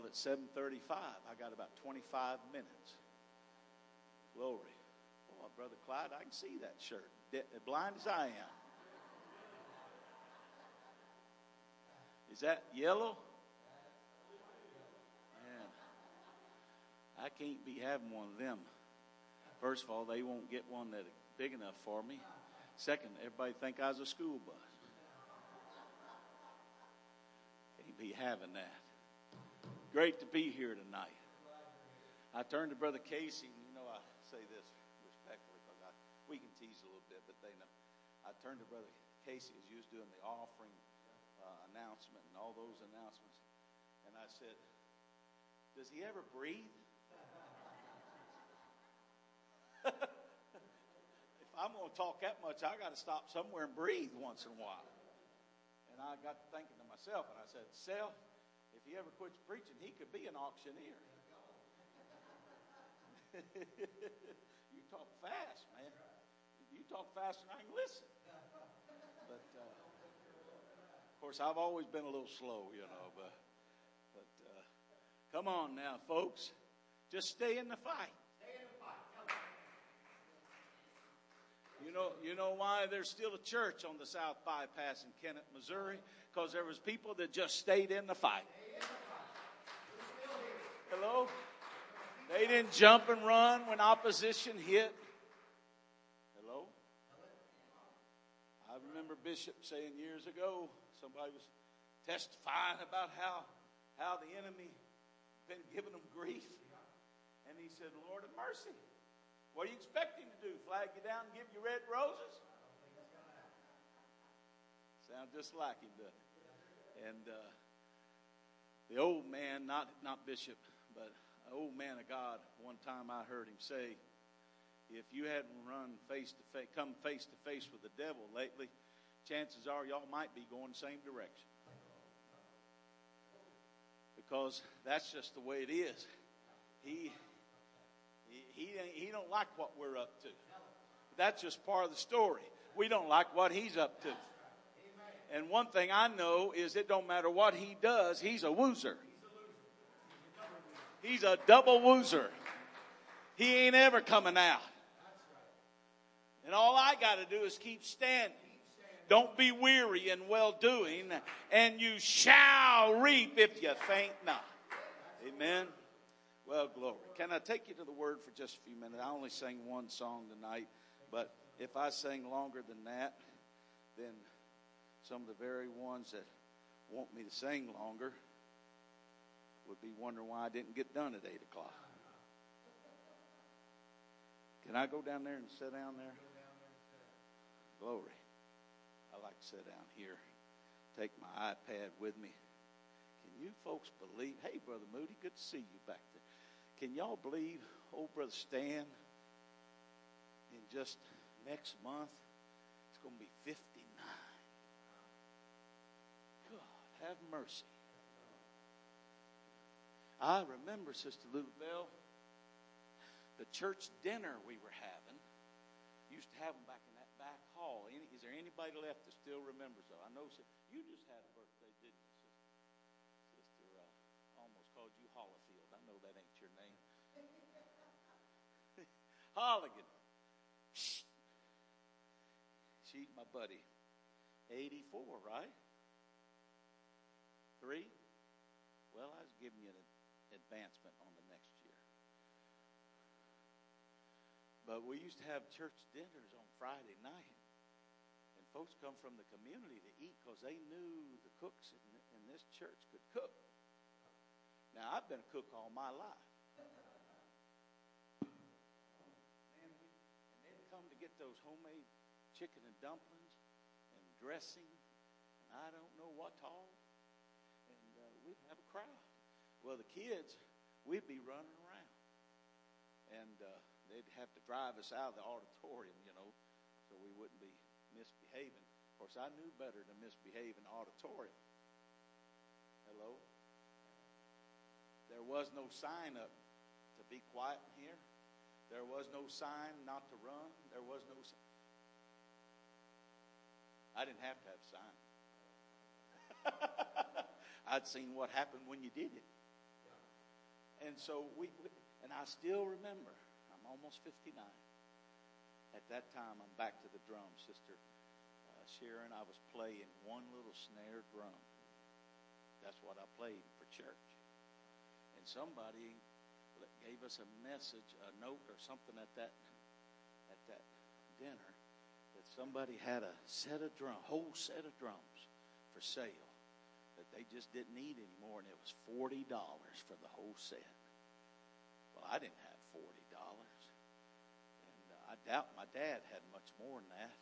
Well, it's 7:35. I got about 25 minutes. Glory. Oh, brother Clyde, I can see that shirt. Blind as I am. Is that yellow? Man, I can't be having one of them. First of all, they won't get one that's big enough for me. Second, everybody think I was a school bus. Can't be having that. Great to be here tonight. I turned to Brother Casey. And you know, I say this respectfully because I, we can tease a little bit, but they know. I turned to Brother Casey as he was doing the offering uh, announcement and all those announcements, and I said, "Does he ever breathe?" if I'm going to talk that much, I got to stop somewhere and breathe once in a while. And I got thinking to myself, and I said, Self, if he ever quits preaching, he could be an auctioneer. you talk fast, man. You talk faster than I can listen. But uh, of course, I've always been a little slow, you know. But but uh, come on now, folks, just stay in the fight. You know, you know why there's still a church on the South Bypass in Kennett, Missouri? Because there was people that just stayed in the fight. Hello? They didn't jump and run when opposition hit. Hello? I remember Bishop saying years ago, somebody was testifying about how, how the enemy been giving them grief. And he said, Lord of mercy. What do you expect him to do? Flag you down and give you red roses? Sound just like him, doesn't it? And uh, the old man, not not bishop, but old man of God. One time I heard him say, "If you hadn't run face to face, come face to face with the devil lately, chances are y'all might be going the same direction." Because that's just the way it is. He he, he don't like what we're up to. That's just part of the story. We don't like what he's up to. And one thing I know is it don't matter what he does, he's a woozer. He's a double woozer. He ain't ever coming out. And all I got to do is keep standing. Don't be weary in well doing, and you shall reap if you faint not. Amen. Well, glory. Can I take you to the word for just a few minutes? I only sang one song tonight, but if I sang longer than that, then some of the very ones that want me to sing longer would be wondering why I didn't get done at 8 o'clock. Can I go down there and sit down there? Glory. I like to sit down here. Take my iPad with me. Can you folks believe? Hey, Brother Moody, good to see you back there. Can y'all believe old brother Stan in just next month it's going to be 59. God, have mercy. I remember, Sister Bell, the church dinner we were having. Used to have them back in that back hall. Any, is there anybody left that still remembers? Though I know you just had a birthday, didn't you, Sister? Sister uh, almost called you Hollifield. I know that ain't your name. Holligan. She's my buddy. 84, right? Three? Well, I was giving you an advancement on the next year. But we used to have church dinners on Friday night. And folks come from the community to eat because they knew the cooks in, in this church could cook. Now, I've been a cook all my life. And they'd come to get those homemade chicken and dumplings and dressing, and I don't know what all. And uh, we'd have a crowd. Well, the kids, we'd be running around. And uh, they'd have to drive us out of the auditorium, you know, so we wouldn't be misbehaving. Of course, I knew better than misbehave in auditorium. Hello? There was no sign up to be quiet in here. There was no sign not to run. There was no sign. I didn't have to have a sign. I'd seen what happened when you did it. And so we, we, and I still remember, I'm almost 59. At that time, I'm back to the drum, Sister uh, Sharon. I was playing one little snare drum. That's what I played for church. And somebody gave us a message, a note or something at that at that dinner that somebody had a set of drum, whole set of drums for sale that they just didn't need anymore, and it was forty dollars for the whole set. Well, I didn't have forty dollars, and uh, I doubt my dad had much more than that.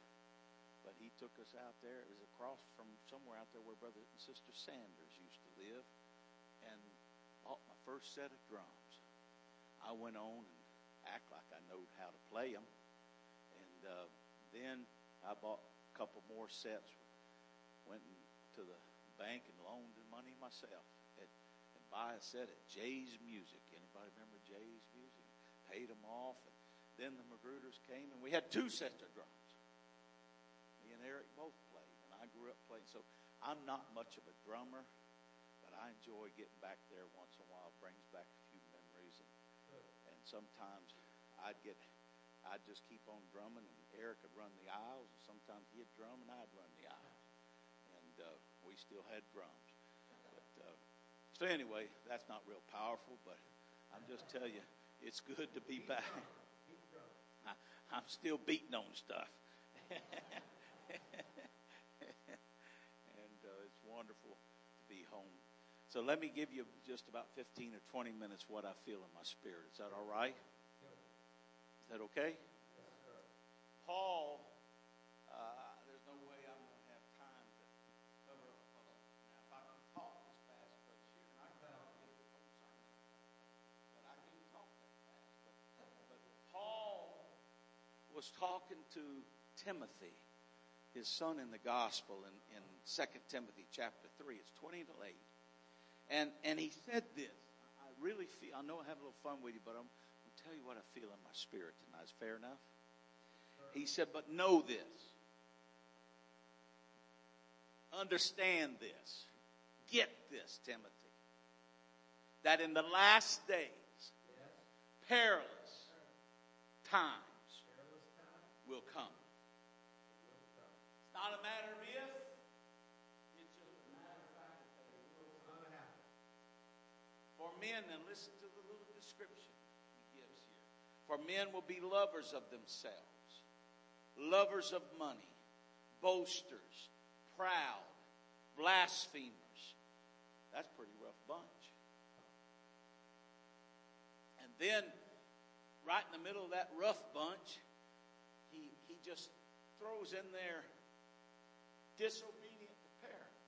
But he took us out there. It was across from somewhere out there where Brother and Sister Sanders used to live, and bought my first set of drums. I went on and act like I knowed how to play them, and uh, then I bought a couple more sets. Went to the bank and loaned the money myself at, and buy a set at Jay's Music. Anybody remember Jay's Music? Paid them off, and then the Magruders came, and we had two sets of drums. Me and Eric both played, and I grew up playing. So I'm not much of a drummer, but I enjoy getting back there once in a while. Brings back a few memories, and, and sometimes I'd get. I'd just keep on drumming, and Eric would run the aisles, and sometimes he'd drum, and I'd run the aisles. Still had drums. But, uh, so anyway, that's not real powerful, but I'm just telling you, it's good to be back. I, I'm still beating on stuff. and uh, it's wonderful to be home. So let me give you just about 15 or 20 minutes what I feel in my spirit. Is that all right? Is that okay? Paul was talking to Timothy, his son in the gospel, in, in 2 Timothy chapter 3. It's 20 to 8. And, and he said this. I really feel, I know I have a little fun with you, but I'm, going to tell you what I feel in my spirit tonight. Is fair enough? He said, but know this. Understand this. Get this, Timothy. That in the last days, perilous times will come. It's not a matter of if, it's just a matter of fact that they will come. For men, and listen to the little description he gives here. For men will be lovers of themselves, lovers of money, boasters, proud, blasphemers. That's a pretty rough bunch. And then, right in the middle of that rough bunch, just throws in there disobedient to parents.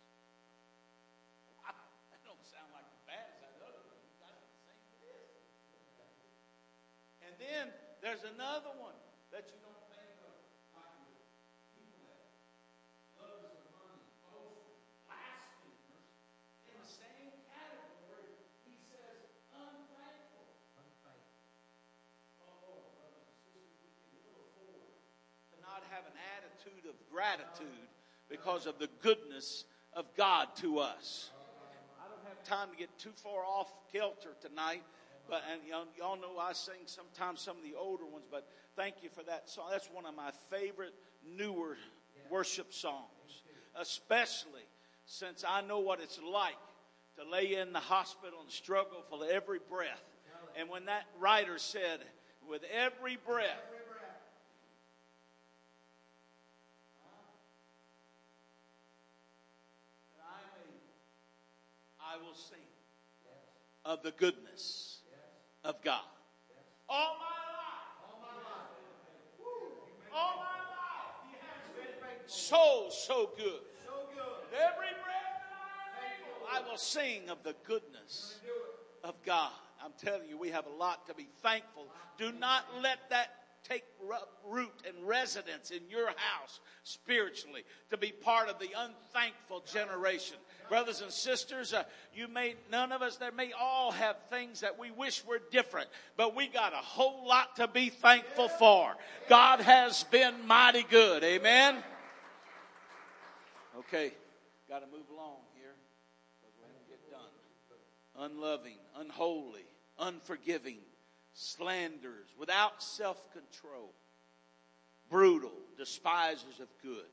Wow, that don't sound like as bad as other one. That's the same. And then there's another one that you don't gratitude because of the goodness of God to us. I don't have time to get too far off kilter tonight, but and y'all, y'all know I sing sometimes some of the older ones, but thank you for that song. That's one of my favorite newer worship songs, especially since I know what it's like to lay in the hospital and struggle for every breath. And when that writer said, with every breath, will sing of the goodness of God. All my life. All my life. All my life. He has been so, so good. Every breath that I I will sing of the goodness of God. I'm telling you, we have a lot to be thankful. Do not let that root and residence in your house spiritually to be part of the unthankful generation brothers and sisters, uh, you may, none of us, there may all have things that we wish were different, but we got a whole lot to be thankful for. God has been mighty good. Amen. Okay, got to move along here we're going to get done. Unloving, unholy, unforgiving, slanderers, without self control, brutal, despisers of good,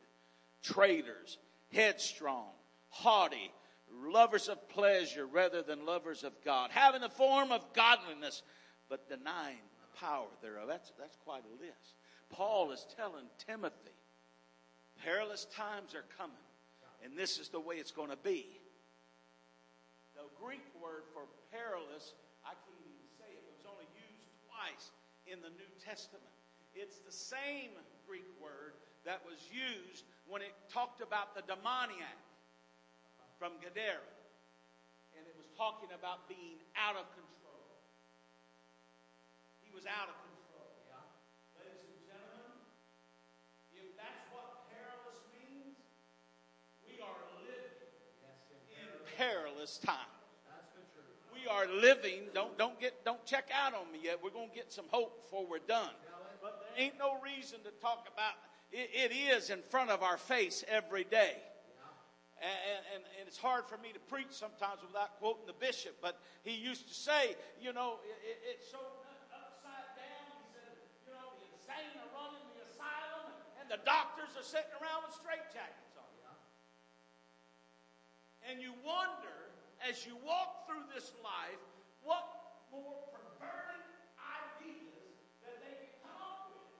traitors, headstrong, haughty, lovers of pleasure rather than lovers of God, having the form of godliness, but denying the power thereof. That's, that's quite a list. Paul is telling Timothy, perilous times are coming, and this is the way it's going to be. The Greek word for perilous, twice in the New Testament. It's the same Greek word that was used when it talked about the demoniac from Gadara. And it was talking about being out of control. He was out of control. Yeah. Ladies and gentlemen, if that's what perilous means, are living don't, don't get don't check out on me yet. We're gonna get some hope before we're done. But there ain't no reason to talk about it, it is in front of our face every day. And, and, and, it's hard for me to preach sometimes without quoting the bishop, but he used to say, you know, it, it's so upside down. He said, you know, the insane are running the asylum, and the doctors are sitting around with straitjackets on. And you wonder, as you walk through this life, what more perverted ideas that they can come up with.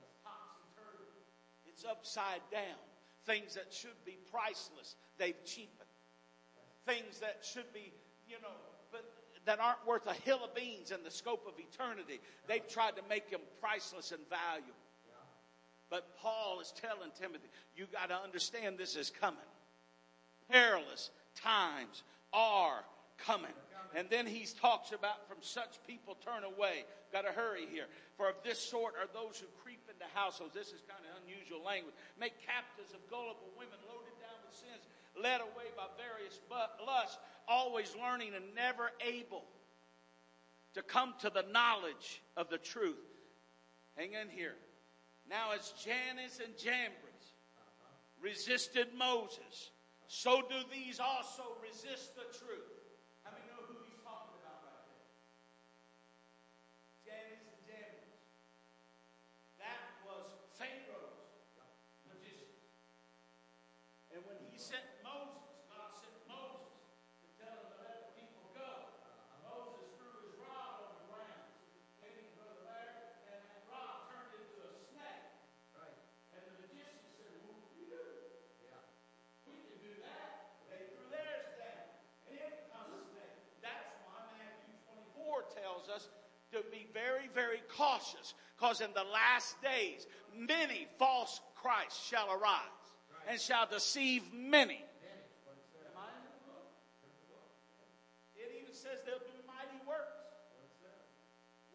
It's topsy-turvy. It's upside down. Things that should be priceless, they've cheapened. Things that should be, you know, but that aren't worth a hill of beans in the scope of eternity, they've tried to make them priceless and valuable. But Paul is telling Timothy, you got to understand this is coming. Perilous times are coming. And then he talks about from such people turn away. Got to hurry here. For of this sort are those who creep into households. This is kind of unusual language. Make captives of gullible women loaded down with sins, led away by various lusts, always learning and never able to come to the knowledge of the truth. Hang in here. Now, as Jannes and Jambres resisted Moses, so do these also resist the truth. To be very, very cautious because in the last days, many false Christs shall arise and shall deceive many. It even says they'll do mighty works.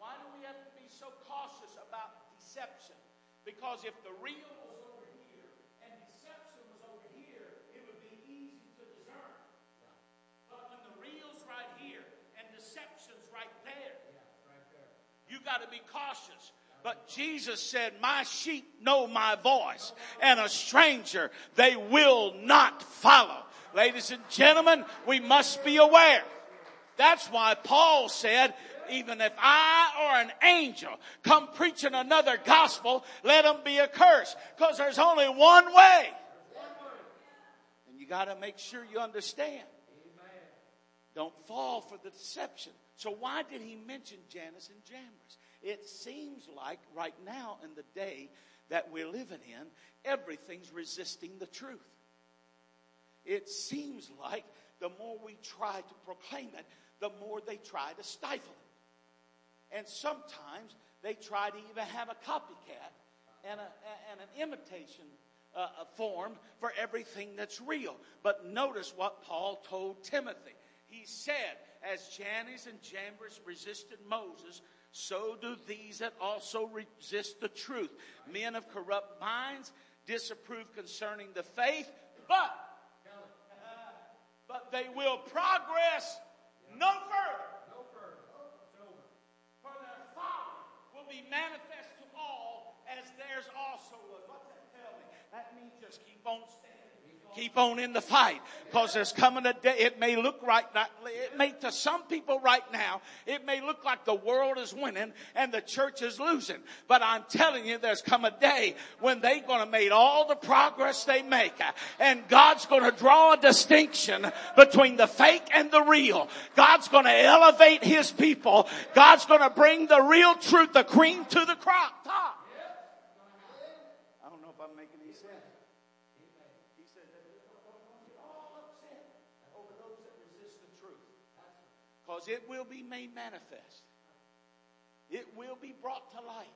Why do we have to be so cautious about deception? Because if the real was over here and deception was over here, it would be easy to discern. But when the real's right here and deception's right there, you got to be cautious. But Jesus said, My sheep know my voice, and a stranger they will not follow. Ladies and gentlemen, we must be aware. That's why Paul said, even if I or an angel come preaching another gospel, let them be accursed. Because there's only one way. And you got to make sure you understand. Don't fall for the deception. So why did he mention Jannes and Jambres? It seems like right now in the day that we're living in, everything's resisting the truth. It seems like the more we try to proclaim it, the more they try to stifle it. And sometimes they try to even have a copycat and, a, and an imitation uh, form for everything that's real. But notice what Paul told Timothy. He said, as Jannes and Jambres resisted Moses, so do these that also resist the truth. Men of corrupt minds disapprove concerning the faith, but but they will progress no further. Oh, For their folly will be manifest to all as theirs also was. What's that tell me? That means just keep on standing. Keep on in the fight because there's coming a day. It may look right. It may to some people right now, it may look like the world is winning and the church is losing. But I'm telling you, there's come a day when they're going to make all the progress they make. And God's going to draw a distinction between the fake and the real. God's going to elevate his people. God's going to bring the real truth, the cream to the crop top. Because it will be made manifest. It will be brought to light.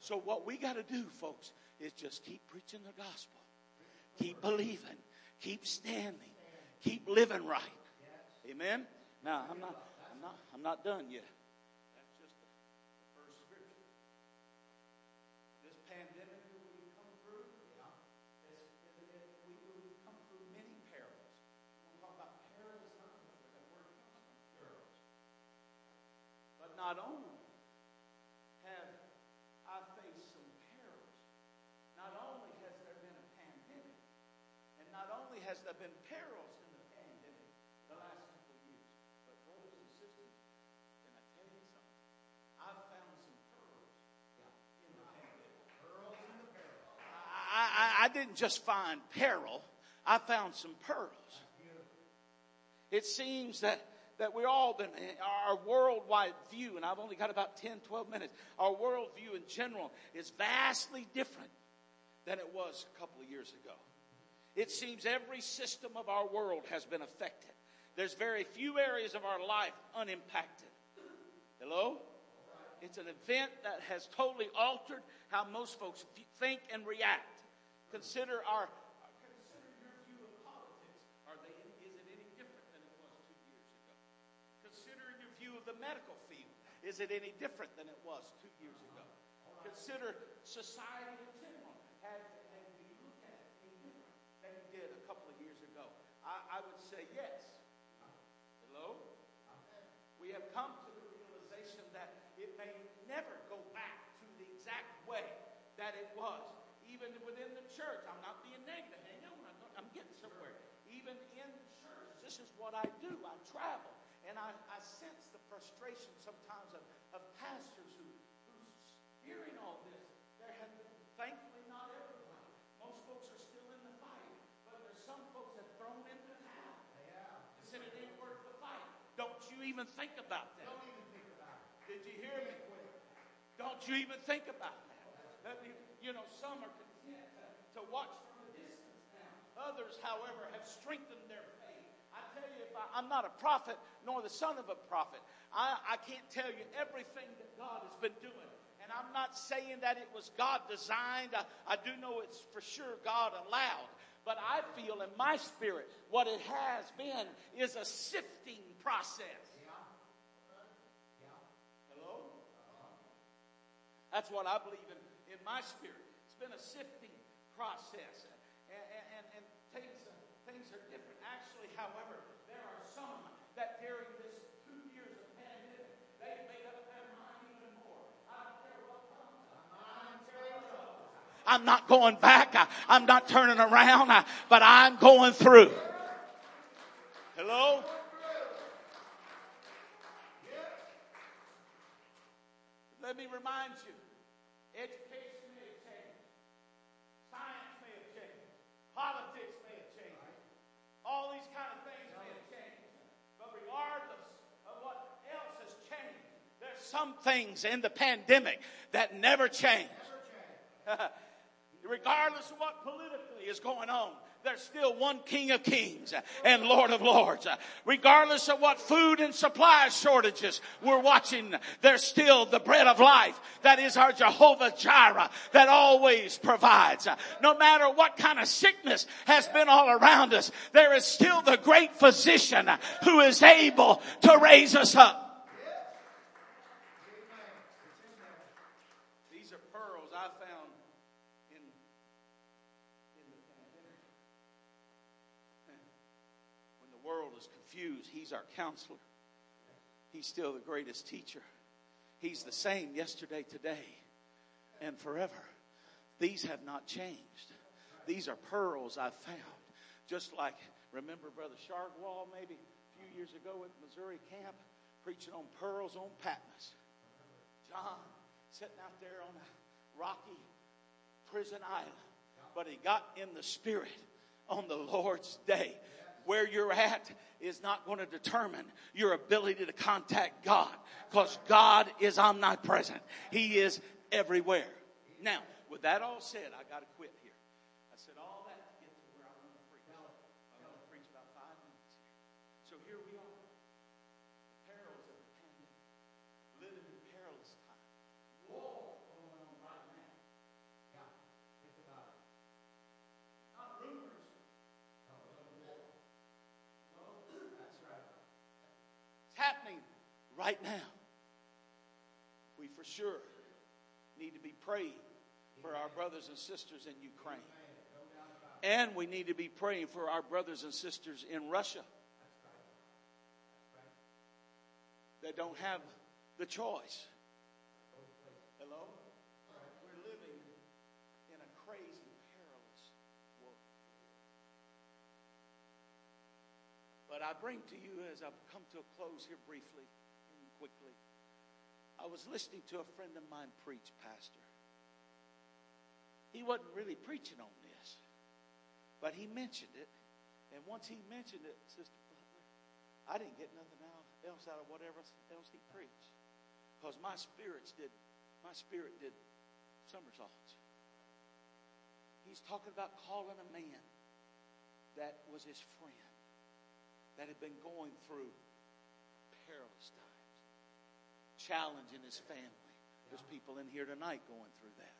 So, what we got to do, folks, is just keep preaching the gospel, keep believing, keep standing, keep living right. Amen. Now, I'm not, I'm not, I'm not done yet. Not only have I faced some perils, not only has there been a pandemic, and not only has there been perils in the pandemic the last couple of years, but brothers and sisters, can I tell you something? I've found some pearls in the pandemic. Pearls in the peril. I, I, I didn't just find peril, I found some pearls. It seems that that we're all been, our worldwide view, and I've only got about 10, 12 minutes, our worldview in general is vastly different than it was a couple of years ago. It seems every system of our world has been affected. There's very few areas of our life unimpacted. Hello? It's an event that has totally altered how most folks think and react. Consider our the medical field. Is it any different than it was two years ago? Consider society in general. Have, have you looked at it any different than you did a couple of years ago? I, I would say yes. Hello? We have come to the realization that it may never go back to the exact way that it was. Even within the church, I'm not being negative. Hang on, I'm getting somewhere. Even in the church, this is what I do. I travel. And I, frustration sometimes of, of pastors who, who's hearing all this. There have been, thankfully, not everyone. Most folks are still in the fight, but there's some folks that thrown in the towel. Yeah. Said it ain't worth the fight. Don't you even think about that. Don't even think about it. Did you hear me? Don't you even think about that. You know, some are content to, to watch from a distance now. Others, however, have strengthened their tell you if I, am not a prophet nor the son of a prophet. I, I can't tell you everything that God has been doing. And I'm not saying that it was God designed. I, I do know it's for sure God allowed. But I feel in my spirit what it has been is a sifting process. Hello? That's what I believe in, in my spirit. It's been a sifting process. And, and, and things, things are different. Actually, however, that during this two years of pandemic, they made up their mind even more. I don't care what comes. I'm not going back. I, am not turning around, I, but I'm going through. Hello? Let me remind you education may have changed, science may have changed, politics may have changed, all these kind of things some things in the pandemic that never change. Regardless of what politically is going on, there's still one King of Kings and Lord of Lords. Regardless of what food and supply shortages we're watching, there's still the bread of life that is our Jehovah Jireh that always provides. No matter what kind of sickness has been all around us, there is still the great physician who is able to raise us up. Confused. He's our counselor. He's still the greatest teacher. He's the same yesterday, today, and forever. These have not changed. These are pearls I've found just like, remember Brother Shargwall maybe a few years ago at Missouri camp preaching on pearls on Patmos. John sitting out there on a rocky prison island, but he got in the spirit on the Lord's day. Where you're at is not going to determine your ability to contact God because God is omnipresent. He is everywhere. Now, with that all said, I got to quit here. I said all that to get to where I want to preach. I'm going to preach about five minutes here. So here we are. The perils of the pandemic. Living in perilous times. War going on right now. Yeah, think about it. Not rumors. No, no, that's right. It's happening right now. We for sure need to be praying for our brothers and sisters in Ukraine. And we need to be praying for our brothers and sisters in Russia that don't have the choice. Hello? We're living in a crazy, perilous world. But I bring to you, as I've come to a close here briefly quickly, I was listening to a friend of mine preach, Pastor he wasn't really preaching on this, but he mentioned it. And once he mentioned it, Sister Butler, I didn't get nothing else out of whatever else he preached, because my spirits did, my spirit did somersaults. He's talking about calling a man that was his friend, that had been going through perilous times, challenging his family. There's people in here tonight going through that.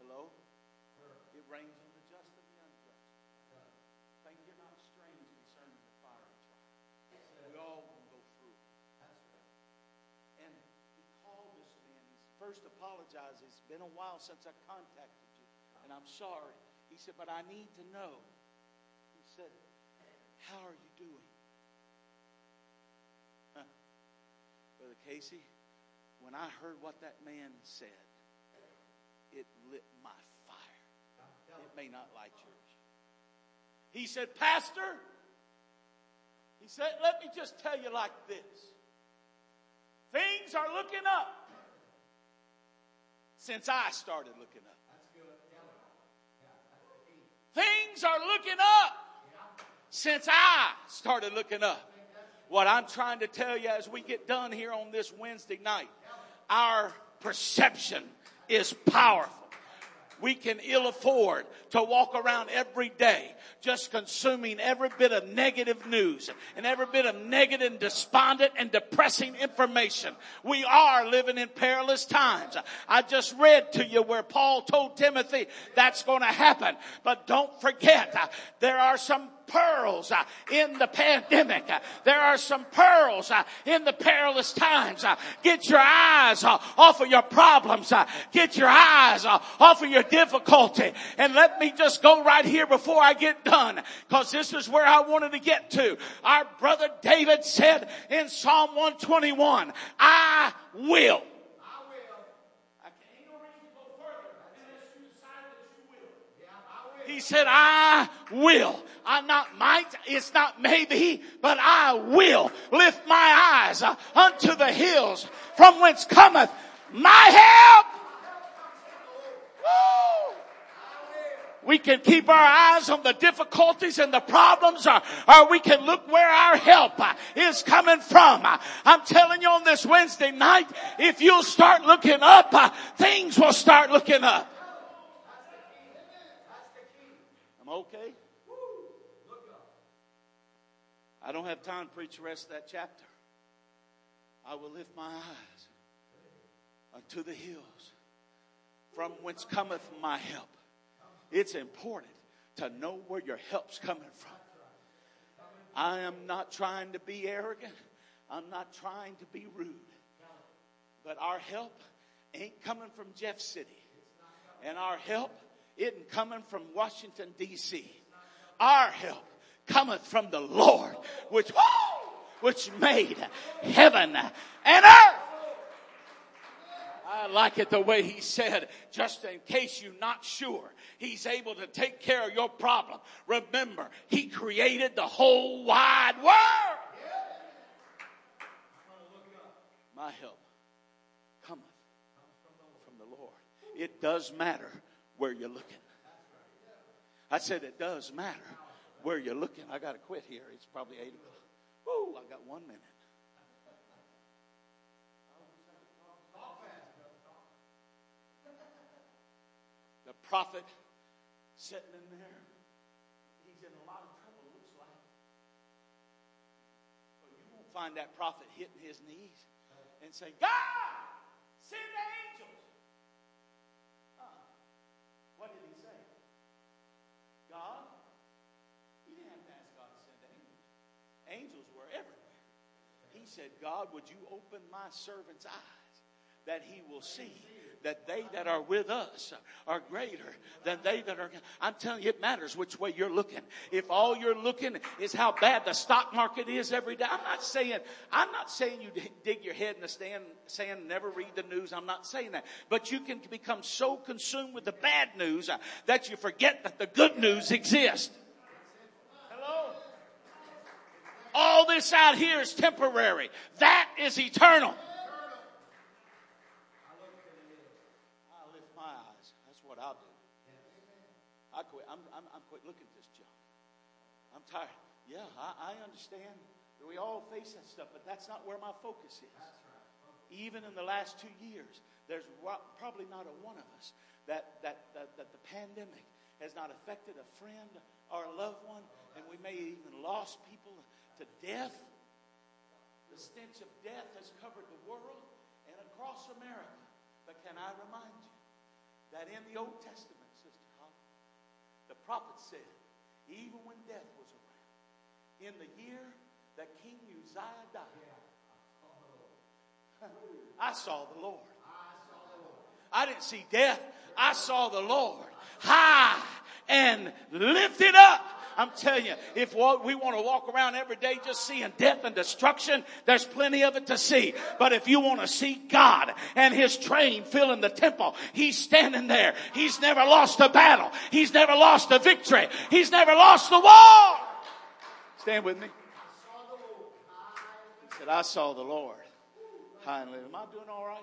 Hello? It rains on the just and the unjust. Think you're not strange concerning the fiery trial. We all will go through. And he called this man. He first apologized. It's been a while since I contacted you, and I'm sorry. He said, but I need to know. He said, how are you doing? Brother Casey, when I heard what that man said, it lit my fire. It may not light yours. He said, Pastor, he said, let me just tell you like this. Things are looking up since I started looking up. Things are looking up since I started looking up. What I'm trying to tell you as we get done here on this Wednesday night, our perception is powerful. We can ill afford to walk around every day just consuming every bit of negative news and every bit of negative and despondent and depressing information. We are living in perilous times. I just read to you where Paul told Timothy that's going to happen. But don't forget, there are some pearls uh, in the pandemic. Uh, there are some pearls uh, in the perilous times. Get your eyes off of your problems. Get your eyes off of your difficulty. And let me just go right here before I get done because this is where I wanted to get to. Our brother David said in Psalm 121, I will He said, I will. I'm not might, it's not maybe, but I will lift my eyes uh, unto the hills from whence cometh my help. Woo! We can keep our eyes on the difficulties and the problems or, or we can look where our help uh, is coming from. I'm telling you on this Wednesday night, if you'll start looking up, things will start looking up. I'm okay? I don't have time to preach the rest of that chapter. I will lift my eyes unto the hills from whence cometh my help. It's important to know where your help's coming from. I am not trying to be arrogant. I'm not trying to be rude. But our help ain't coming from Jeff City. And our help isn't coming from Washington, D.C. Our help cometh from the Lord, which, which made heaven and earth. I like it the way he said, just in case you're not sure, he's able to take care of your problem. Remember, he created the whole wide world. My help cometh from the Lord. It does matter where you're looking. I said it does matter where you're looking. I got to quit here. It's probably 8 o'clock. Woo, I got one minute. The prophet sitting in there. He's in a lot of trouble, looks like. But you won't find that prophet hitting his knees and saying, God, send angels. Uh, what did he say? God? He didn't have to ask God to send angels. Angels were everywhere. He said, God, would you open my servant's eyes that he will see that they that are with us are greater than they that are. I'm telling you, it matters which way you're looking. If all you're looking is how bad the stock market is every day, I'm not saying, I'm not saying you dig your head in the stand, saying never read the news. I'm not saying that. But you can become so consumed with the bad news that you forget that the good news exists. Hello? All this out here is temporary. That is eternal. I lift my eyes. That's what I'll do. I quit. I'm, I'm, I'm quit looking at this junk. I'm tired. Yeah, I, I understand that we all face that stuff, but that's not where my focus is. Even in the last two years, there's probably not a one of us that, that, that, that the pandemic has not affected a friend or a loved one, and we may even lost people to death. The stench of death has covered the world and across America. But can I remind you that in the Old Testament, Sister Holly, the prophet said, even when death was around, in the year that King Uzziah died, I saw the Lord. I didn't see death. I saw the Lord high and lifted up I'm telling you, if we want to walk around every day just seeing death and destruction, there's plenty of it to see. But if you want to see God and His train filling the temple, He's standing there. He's never lost a battle. He's never lost a victory. He's never lost the war. Stand with me. He said, I saw the Lord. High and Am I doing all right?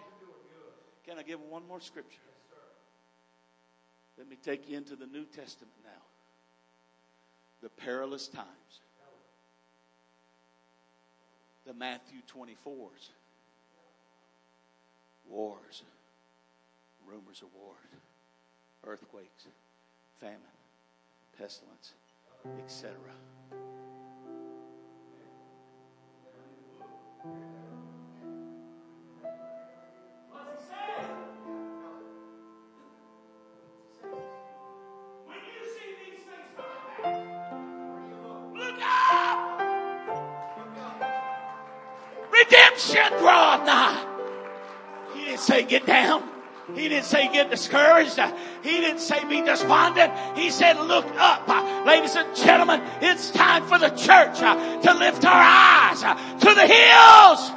Can I give one more scripture? Let me take you into the New Testament now the perilous times, the Matthew 24s, wars, rumors of war, earthquakes, famine, pestilence, etc. draweth nigh. He didn't say get down. He didn't say get discouraged. He didn't say be despondent. He said look up. Ladies and gentlemen, it's time for the church uh, to lift our eyes uh, to the hills.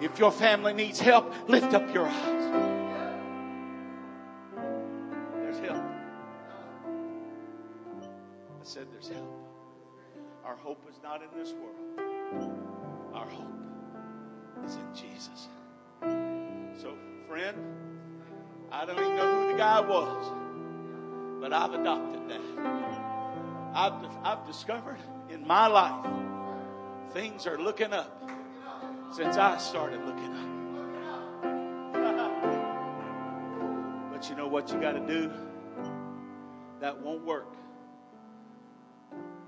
If your family needs help, lift up your eyes. There's help. I said there's help. Our hope is not in this world. Our hope is in Jesus. So, friend, I don't even know who the guy was, but I've adopted that. I've, I've discovered in my life things are looking up since I started looking up. but you know what you got to do? That won't work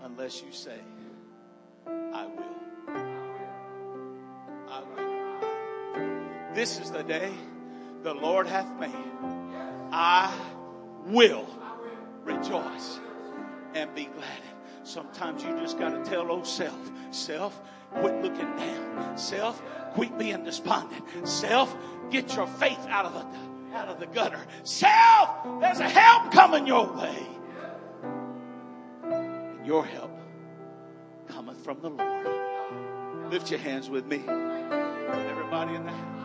unless you say, I will. This is the day the Lord hath made. I will rejoice and be glad. Sometimes you just got to tell old self, self, quit looking down. Self, quit being despondent. Self, get your faith out of the out of the gutter. Self, there's a help coming your way. And your help cometh from the Lord. Lift your hands with me. Everybody in the house.